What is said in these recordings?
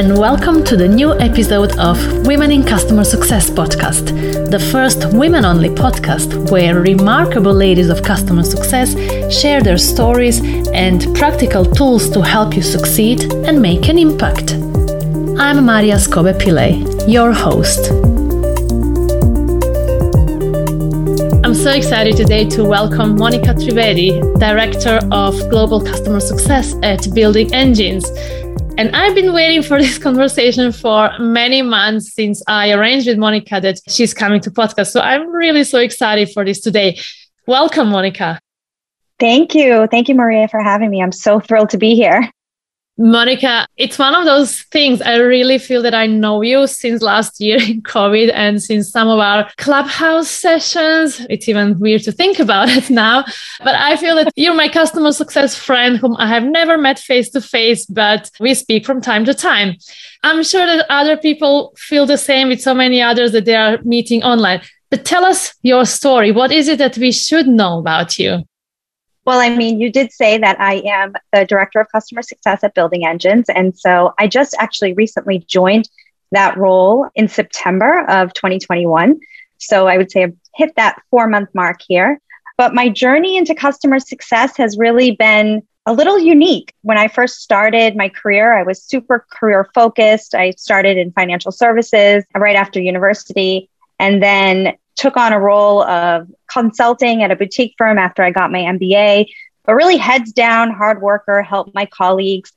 and welcome to the new episode of Women in Customer Success podcast, the first women only podcast where remarkable ladies of customer success share their stories and practical tools to help you succeed and make an impact. I'm Marija Skobe Pilley, your host. I'm so excited today to welcome Monica Trivedi, Director of Global Customer Success at Building Engines. And I've been waiting for this conversation for many months since I arranged with Monica that she's coming to podcast. So I'm really so excited for this today. Welcome, Monica. Thank you. Thank you, Marija, for having me. I'm so thrilled to be here. Monica, it's one of those things. I really feel that I know you since last year in COVID and since some of our clubhouse sessions. It's even weird to think about it now. But I feel that you're my customer success friend whom I have never met face to face, but we speak from time to time. I'm sure that other people feel the same with so many others that they are meeting online. But tell us your story. What is it that we should know about you? Well, I mean, you did say that I am the director of customer success at Building Engines. And so I just actually recently joined that role in September of 2021. So I would say I've hit that four month mark here. But my journey into customer success has really been a little unique. When I first started my career, I was super career focused. I started in financial services right after university. And then took on a role of consulting at a boutique firm after I got my MBA, but really heads down, hard worker, help my colleagues.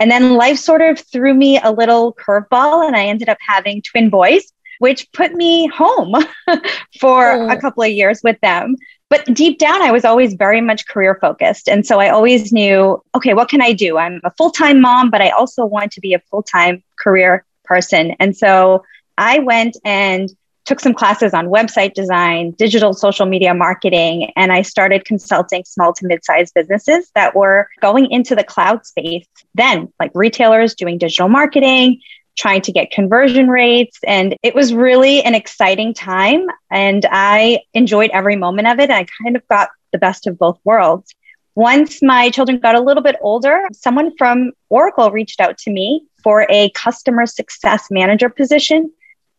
And then life sort of threw me a little curveball, and I ended up having twin boys, which put me home for oh. a couple of years with them. But deep down, I was always very much career focused. And so I always knew, okay, what can I do? I'm a full time mom, but I also want to be a full time career person. And so I went and took some classes on website design, digital social media marketing, and I started consulting small to mid sized businesses that were going into the cloud space then, like retailers doing digital marketing, trying to get conversion rates. And it was really an exciting time. And I enjoyed every moment of it. I kind of got the best of both worlds. Once my children got a little bit older, someone from Oracle reached out to me for a customer success manager position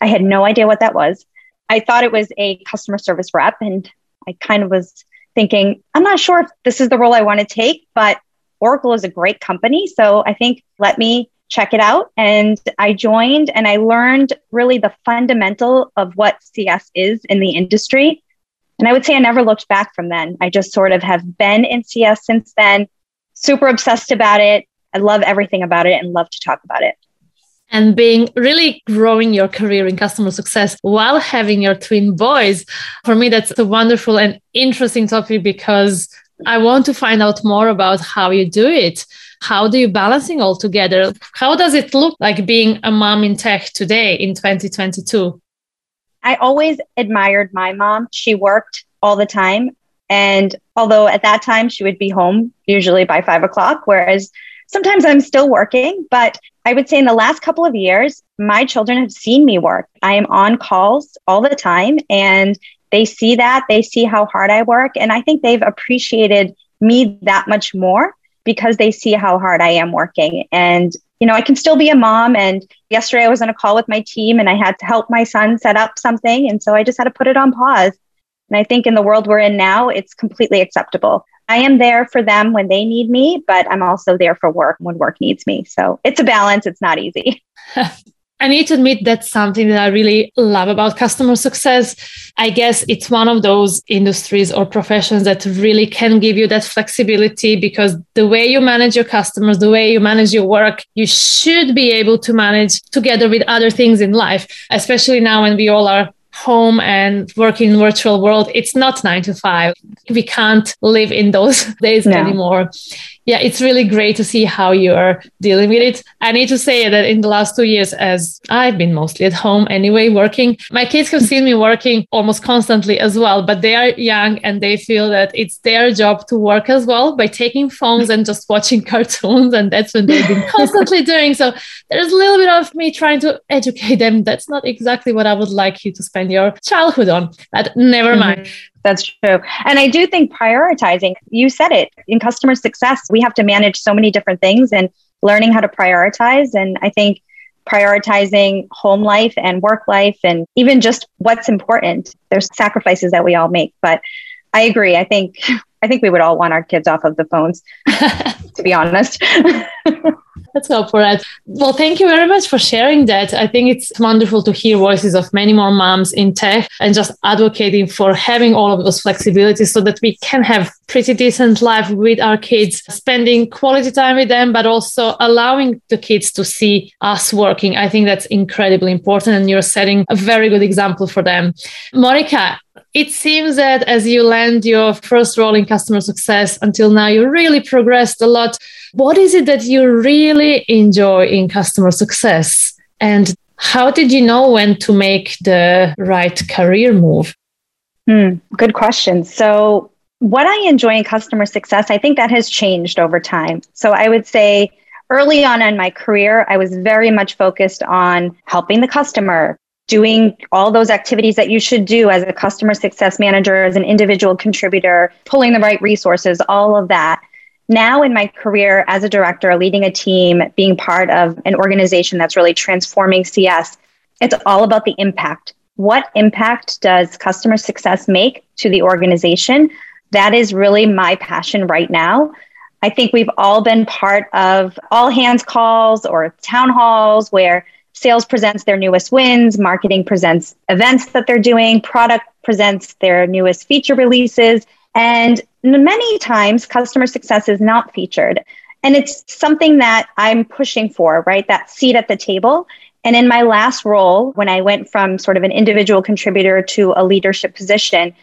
I had no idea what that was. I thought it was a customer service rep, and I kind of was thinking, I'm not sure if this is the role I want to take, but Oracle is a great company. So I think let me check it out. And I joined and I learned really the fundamental of what CS is in the industry. And I would say I never looked back from then. I just sort of have been in CS since then, super obsessed about it. I love everything about it and love to talk about it and being really growing your career in customer success while having your twin boys. For me, that's a wonderful and interesting topic because I want to find out more about how you do it. How do you balancing all together? How does it look like being a mom in tech today in 2022? I always admired my mom. She worked all the time. And although at that time she would be home usually by five o'clock, whereas sometimes I'm still working, but I would say in the last couple of years, my children have seen me work. I am on calls all the time and they see that. They see how hard I work. And I think they've appreciated me that much more because they see how hard I am working. And, you know, I can still be a mom. And yesterday I was on a call with my team and I had to help my son set up something. And so I just had to put it on pause. And I think in the world we're in now, it's completely acceptable. I am there for them when they need me, but I'm also there for work when work needs me. So it's a balance. It's not easy. I need to admit that's something that I really love about customer success. I guess it's one of those industries or professions that really can give you that flexibility because the way you manage your customers, the way you manage your work, you should be able to manage together with other things in life, especially now when we all are home and working in virtual world it's not nine to five we can't live in those days no. anymore yeah, it's really great to see how you're dealing with it. I need to say that in the last two years, as I've been mostly at home anyway, working, my kids have seen me working almost constantly as well, but they are young and they feel that it's their job to work as well by taking phones and just watching cartoons. And that's what they've been constantly doing. So there's a little bit of me trying to educate them. That's not exactly what I would like you to spend your childhood on, but never mm-hmm. mind. That's true. And I do think prioritizing, you said it in customer success, we have to manage so many different things and learning how to prioritize. And I think prioritizing home life and work life and even just what's important. There's sacrifices that we all make, but I agree. I think I think we would all want our kids off of the phones, to be honest. Let's go for it. Well, thank you very much for sharing that. I think it's wonderful to hear voices of many more moms in tech and just advocating for having all of those flexibilities so that we can have pretty decent life with our kids, spending quality time with them, but also allowing the kids to see us working. I think that's incredibly important. And you're setting a very good example for them. Monica, it seems that as you land your first role in customer success until now, you really progressed a lot. What is it that you really enjoy in customer success? And how did you know when to make the right career move? Hmm, good question. So, what I enjoy in customer success, I think that has changed over time. So, I would say early on in my career, I was very much focused on helping the customer, doing all those activities that you should do as a customer success manager, as an individual contributor, pulling the right resources, all of that. Now, in my career as a director, leading a team, being part of an organization that's really transforming CS, it's all about the impact. What impact does customer success make to the organization? That is really my passion right now. I think we've all been part of all hands calls or town halls where sales presents their newest wins, marketing presents events that they're doing, product presents their newest feature releases. And many times, customer success is not featured. And it's something that I'm pushing for, right? That seat at the table. And in my last role, when I went from sort of an individual contributor to a leadership position,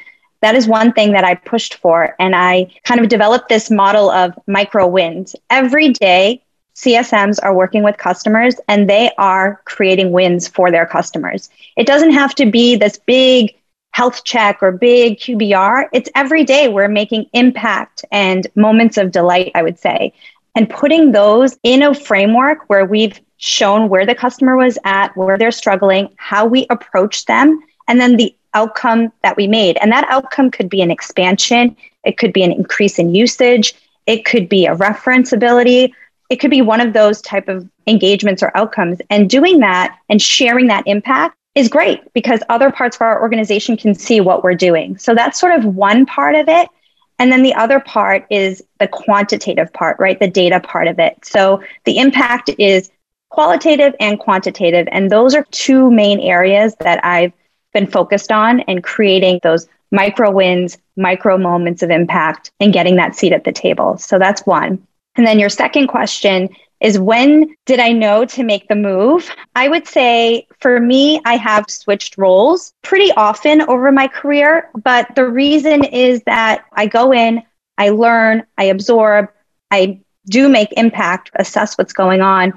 that is one thing that I pushed for. And I kind of developed this model of micro wins. Every day, CSMs are working with customers and they are creating wins for their customers. It doesn't have to be this big health check or big QBR. It's every day we're making impact and moments of delight, I would say, and putting those in a framework where we've shown where the customer was at, where they're struggling, how we approach them, and then the outcome that we made. And that outcome could be an expansion, it could be an increase in usage, it could be a reference ability it could be one of those type of engagements or outcomes. And doing that and sharing that impact is great because other parts of our organization can see what we're doing. So that's sort of one part of it. And then the other part is the quantitative part right? The data part of it. So the impact is qualitative and quantitative. And those are two main areas that i've been focused on and creating those micro wins micro moments of impact and getting that seat at the table. So that's one and then your second question is when did I know to make the move? I would say for me, I have switched roles pretty often over my career. But the reason is that I go in, I learn, I absorb, I do make impact, assess what's going on.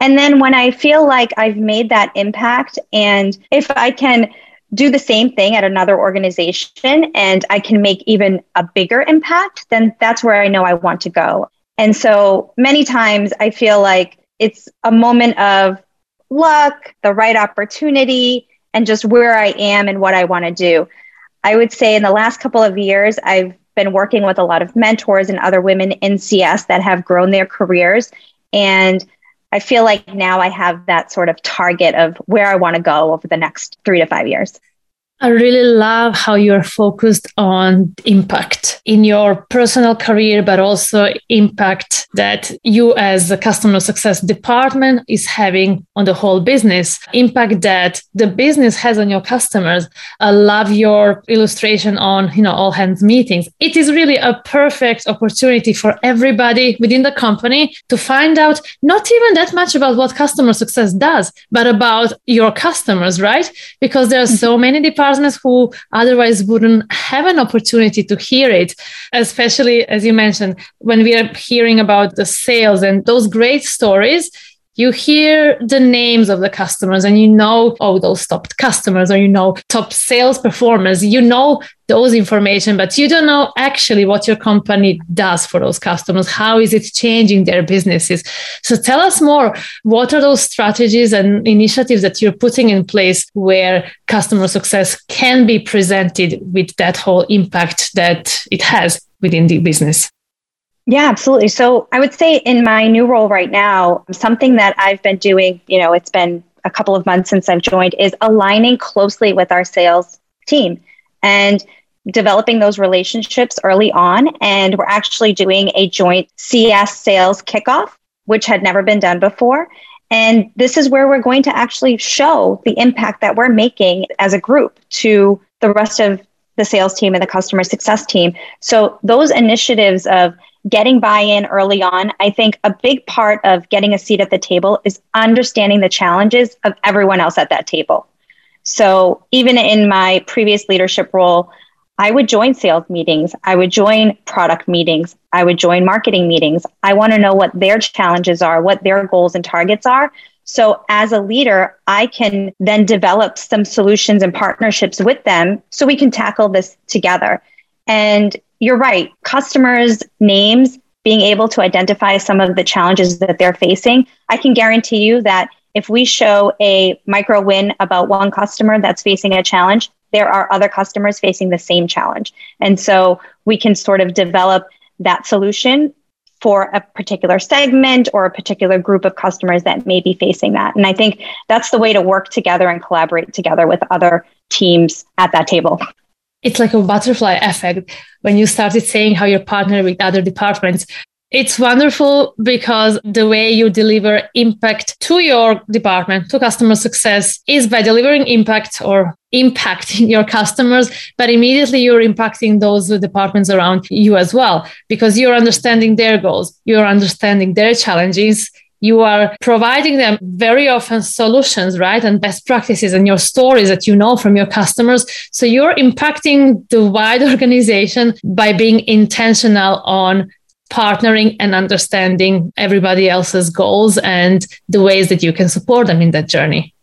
And then when I feel like I've made that impact, and if I can do the same thing at another organization and I can make even a bigger impact, then that's where I know I want to go. And so many times I feel like it's a moment of luck, the right opportunity, and just where I am and what I want to do. I would say in the last couple of years, I've been working with a lot of mentors and other women in CS that have grown their careers. And I feel like now I have that sort of target of where I want to go over the next three to five years. I really love how you're focused on impact in your personal career, but also impact that you as a customer success department is having on the whole business, impact that the business has on your customers. I love your illustration on, you know, all hands meetings. It is really a perfect opportunity for everybody within the company to find out not even that much about what customer success does, but about your customers, right? Because there are mm-hmm. so many departments partners who otherwise wouldn't have an opportunity to hear it, especially as you mentioned, when we are hearing about the sales and those great stories you hear the names of the customers and you know oh those top customers or you know top sales performers. You know those information but you don't know actually what your company does for those customers. How is it changing their businesses? So tell us more. What are those strategies and initiatives that you're putting in place where customer success can be presented with that whole impact that it has within the business Yeah, absolutely. So I would say in my new role right now, something that I've been doing, you know, it's been a couple of months since I've joined, is aligning closely with our sales team and developing those relationships early on. And we're actually doing a joint CS sales kickoff, which had never been done before. And this is where we're going to actually show the impact that we're making as a group to the rest of the sales team and the customer success team. So those initiatives of getting buy in early on. I think a big part of getting a seat at the table is understanding the challenges of everyone else at that table. So, even in my previous leadership role, I would join sales meetings, I would join product meetings, I would join marketing meetings. I want to know what their challenges are, what their goals and targets are. So, as a leader, I can then develop some solutions and partnerships with them so we can tackle this together. And you're right. Customers' names, being able to identify some of the challenges that they're facing, I can guarantee you that if we show a micro win about one customer that's facing a challenge, there are other customers facing the same challenge. And so we can sort of develop that solution for a particular segment or a particular group of customers that may be facing that. And I think that's the way to work together and collaborate together with other teams at that table it's like a butterfly effect when you started saying how you're partnering with other departments. It's wonderful because the way you deliver impact to your department, to customer success, is by delivering impact or impacting your customers, but immediately you're impacting those departments around you as well because you're understanding their goals, you're understanding their challenges, you are providing them very often solutions, right? And best practices and your stories that you know from your customers. So you're impacting the wide organization by being intentional on partnering and understanding everybody else's goals and the ways that you can support them in that journey.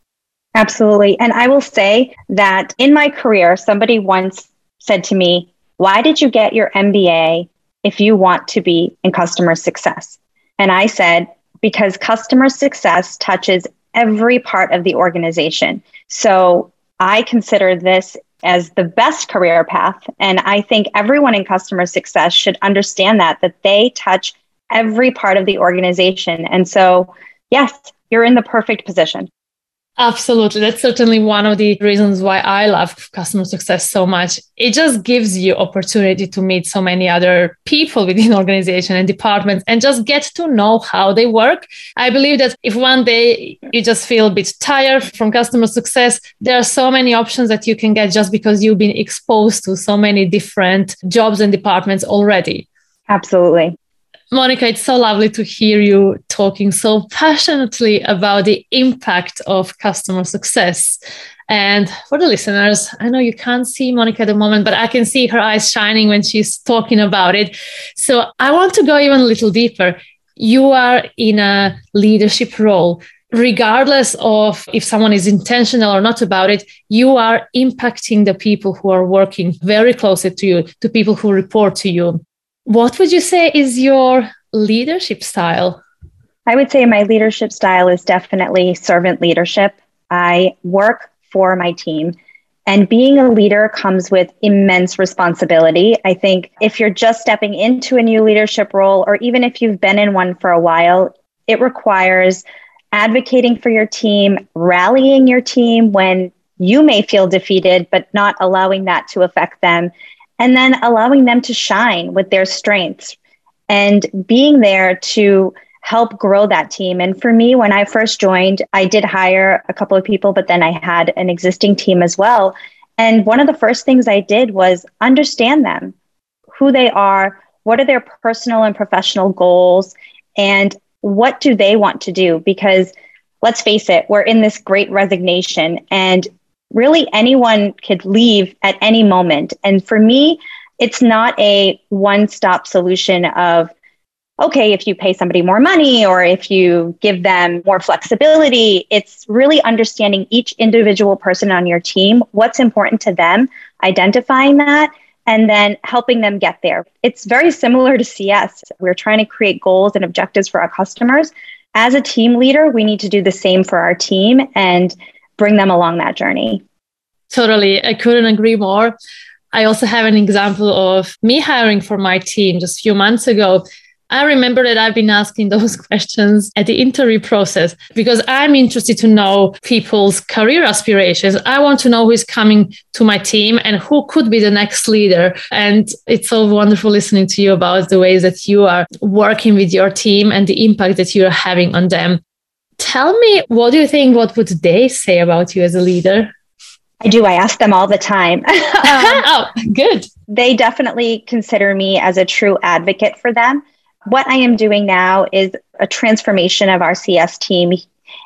Absolutely. And I will say that in my career, somebody once said to me, Why did you get your MBA if you want to be in customer success? And I said, because customer success touches every part of the organization. So I consider this as the best career path. And I think everyone in customer success should understand that, that they touch every part of the organization. And so, yes, you're in the perfect position. Absolutely. That's certainly one of the reasons why I love customer success so much. It just gives you opportunity to meet so many other people within organization and departments and just get to know how they work. I believe that if one day you just feel a bit tired from customer success, there are so many options that you can get just because you've been exposed to so many different jobs and departments already. Absolutely. Monica, it's so lovely to hear you talking so passionately about the impact of customer success. And for the listeners, I know you can't see Monica at the moment, but I can see her eyes shining when she's talking about it. So I want to go even a little deeper. You are in a leadership role. Regardless of if someone is intentional or not about it, you are impacting the people who are working very closely to you, to people who report to you. What would you say is your leadership style? I would say my leadership style is definitely servant leadership. I work for my team. And being a leader comes with immense responsibility. I think if you're just stepping into a new leadership role, or even if you've been in one for a while, it requires advocating for your team, rallying your team when you may feel defeated, but not allowing that to affect them, and then allowing them to shine with their strengths and being there to help grow that team. And for me, when I first joined, I did hire a couple of people, but then I had an existing team as well. And one of the first things I did was understand them, who they are, what are their personal and professional goals, and what do they want to do? Because let's face it, we're in this great resignation, and really anyone could leave at any moment. And for me, it's not a one stop solution of, okay, if you pay somebody more money or if you give them more flexibility, it's really understanding each individual person on your team, what's important to them, identifying that, and then helping them get there. It's very similar to CS. We're trying to create goals and objectives for our customers. As a team leader, we need to do the same for our team and bring them along that journey. Totally. I couldn't agree more. I also have an example of me hiring for my team just a few months ago. I remember that I've been asking those questions at the interview process because I'm interested to know people's career aspirations. I want to know who is coming to my team and who could be the next leader. And it's so wonderful listening to you about the ways that you are working with your team and the impact that you're having on them. Tell me, what do you think? What would they say about you as a leader? I do. I ask them all the time. um, oh, good. They definitely consider me as a true advocate for them. What I am doing now is a transformation of our CS team.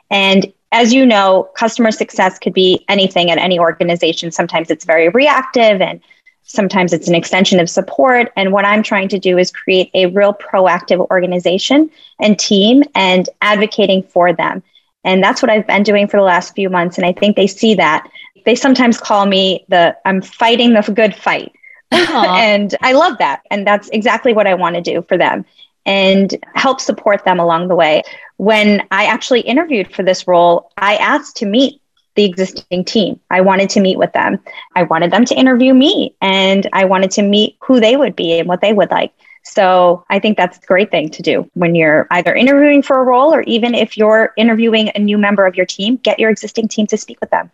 And as you know, customer success could be anything at any organization. Sometimes it's very reactive and sometimes it's an extension of support. And what I'm trying to do is create a real proactive organization and team and advocating for them. And that's what I've been doing for the last few months. And I think they see that they sometimes call me the I'm fighting the good fight. and I love that. And that's exactly what I want to do for them and help support them along the way. When I actually interviewed for this role, I asked to meet the existing team. I wanted to meet with them. I wanted them to interview me and I wanted to meet who they would be and what they would like. So I think that's a great thing to do when you're either interviewing for a role or even if you're interviewing a new member of your team, get your existing team to speak with them.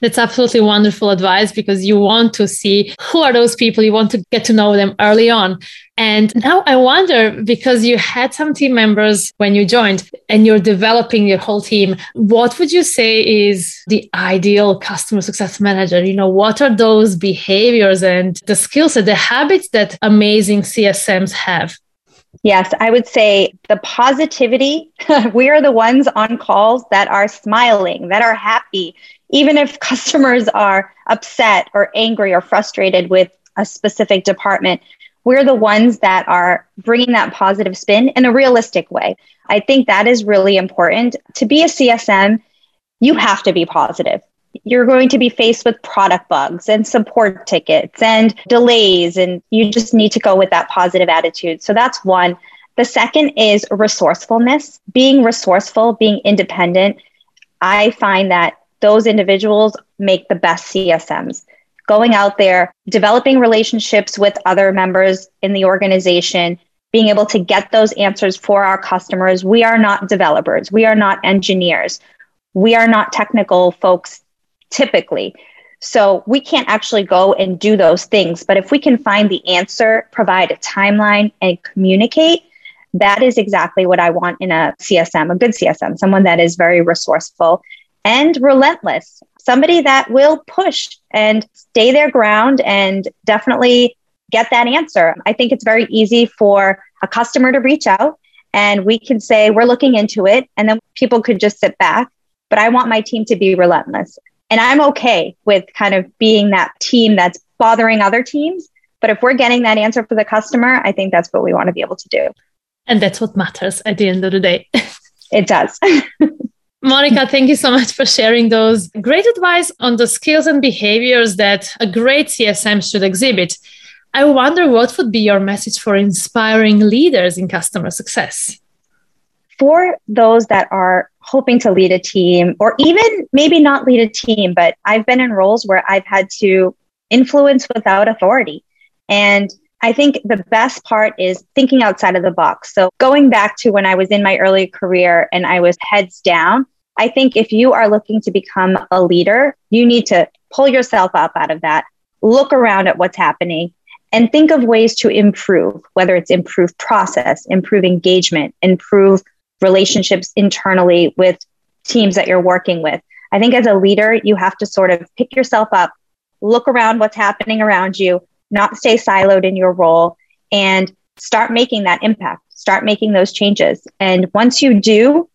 That's absolutely wonderful advice because you want to see who are those people. You want to get to know them early on. And now I wonder because you had some team members when you joined and you're developing your whole team, what would you say is the ideal customer success manager? You know, what are those behaviors and the skills and the habits that amazing CSMs have? Yes, I would say the positivity. we are the ones on calls that are smiling, that are happy even if customers are upset or angry or frustrated with a specific department, we're the ones that are bringing that positive spin in a realistic way. I think that is really important. To be a CSM, you have to be positive. You're going to be faced with product bugs and support tickets and delays, and you just need to go with that positive attitude. So that's one. The second is resourcefulness, being resourceful, being independent. I find that those individuals make the best CSMs. Going out there, developing relationships with other members in the organization, being able to get those answers for our customers. We are not developers, we are not engineers, we are not technical folks typically. So we can't actually go and do those things. But if we can find the answer, provide a timeline, and communicate, that is exactly what I want in a CSM, a good CSM, someone that is very resourceful and relentless, somebody that will push and stay their ground and definitely get that answer. I think it's very easy for a customer to reach out and we can say, we're looking into it. And then people could just sit back. But I want my team to be relentless. And I'm okay with kind of being that team that's bothering other teams. But if we're getting that answer for the customer, I think that's what we want to be able to do. And that's what matters at the end of the day. it does. Monica, thank you so much for sharing those great advice on the skills and behaviors that a great CSM should exhibit. I wonder what would be your message for inspiring leaders in customer success? For those that are hoping to lead a team, or even maybe not lead a team, but I've been in roles where I've had to influence without authority. And I think the best part is thinking outside of the box. So, going back to when I was in my early career and I was heads down, I think if you are looking to become a leader, you need to pull yourself up out of that, look around at what's happening, and think of ways to improve, whether it's improve process, improve engagement, improve relationships internally with teams that you're working with. I think as a leader, you have to sort of pick yourself up, look around what's happening around you, not stay siloed in your role, and start making that impact, start making those changes. And once you do,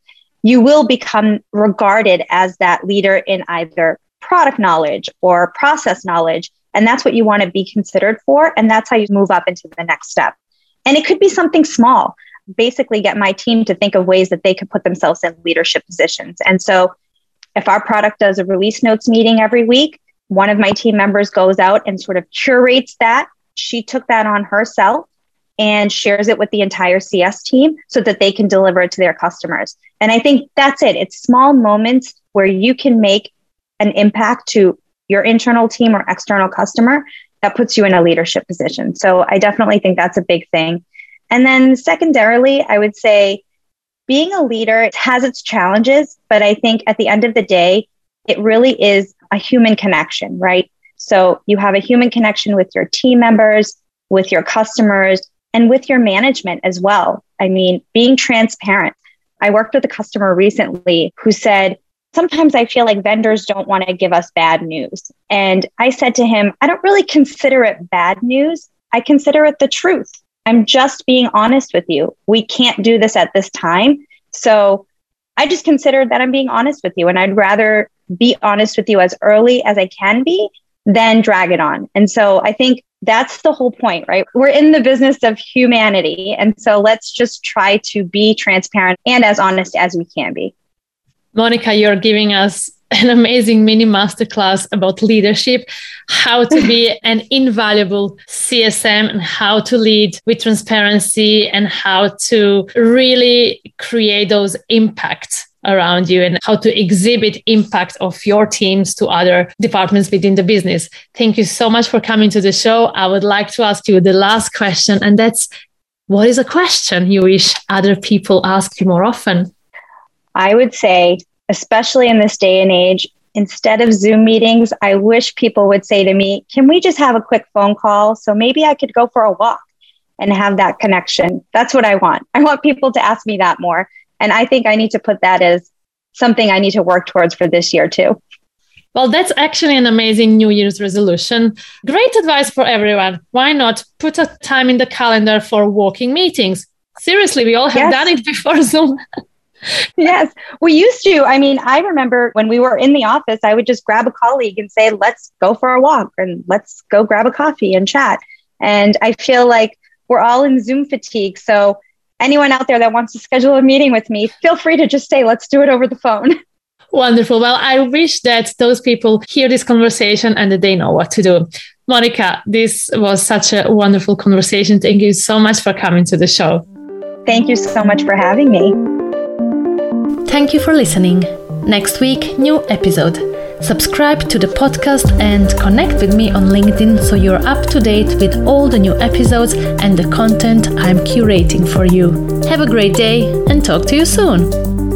you will become regarded as that leader in either product knowledge or process knowledge. And that's what you want to be considered for. And that's how you move up into the next step. And it could be something small. Basically, get my team to think of ways that they could put themselves in leadership positions. And so, if our product does a release notes meeting every week, one of my team members goes out and sort of curates that. She took that on herself and shares it with the entire CS team so that they can deliver it to their customers. And I think that's it. It's small moments where you can make an impact to your internal team or external customer that puts you in a leadership position. So I definitely think that's a big thing. And then secondarily, I would say being a leader has its challenges, but I think at the end of the day, it really is a human connection, right? So you have a human connection with your team members, with your customers, and with your management as well. I mean, being transparent. I worked with a customer recently who said, Sometimes I feel like vendors don't want to give us bad news. And I said to him, I don't really consider it bad news. I consider it the truth. I'm just being honest with you. We can't do this at this time. So I just consider that I'm being honest with you. And I'd rather be honest with you as early as I can be than drag it on. And so I think that's the whole point, right? We're in the business of humanity. And so let's just try to be transparent and as honest as we can be. Monica, you're giving us an amazing mini masterclass about leadership, how to be an invaluable CSM and how to lead with transparency and how to really create those impacts around you and how to exhibit impact of your teams to other departments within the business. Thank you so much for coming to the show. I would like to ask you the last question and that's what is a question you wish other people ask you more often? I would say especially in this day and age, instead of Zoom meetings, I wish people would say to me, Can we just have a quick phone call? So maybe I could go for a walk and have that connection. That's what I want. I want people to ask me that more. And I think I need to put that as something I need to work towards for this year too. Well, that's actually an amazing New Year's resolution. Great advice for everyone. Why not put a time in the calendar for walking meetings? Seriously, we all have yes. done it before Zoom. yes, we used to. I mean, I remember when we were in the office, I would just grab a colleague and say, let's go for a walk and let's go grab a coffee and chat. And I feel like we're all in Zoom fatigue. So, anyone out there that wants to schedule a meeting with me, feel free to just say, let's do it over the phone. Wonderful. Well, I wish that those people hear this conversation and that they know what to do. Monica, this was such a wonderful conversation. Thank you so much for coming to the show. Thank you so much for having me. Thank you for listening. Next week, new episode. Subscribe to the podcast and connect with me on LinkedIn so you're up to date with all the new episodes and the content I'm curating for you. Have a great day and talk to you soon.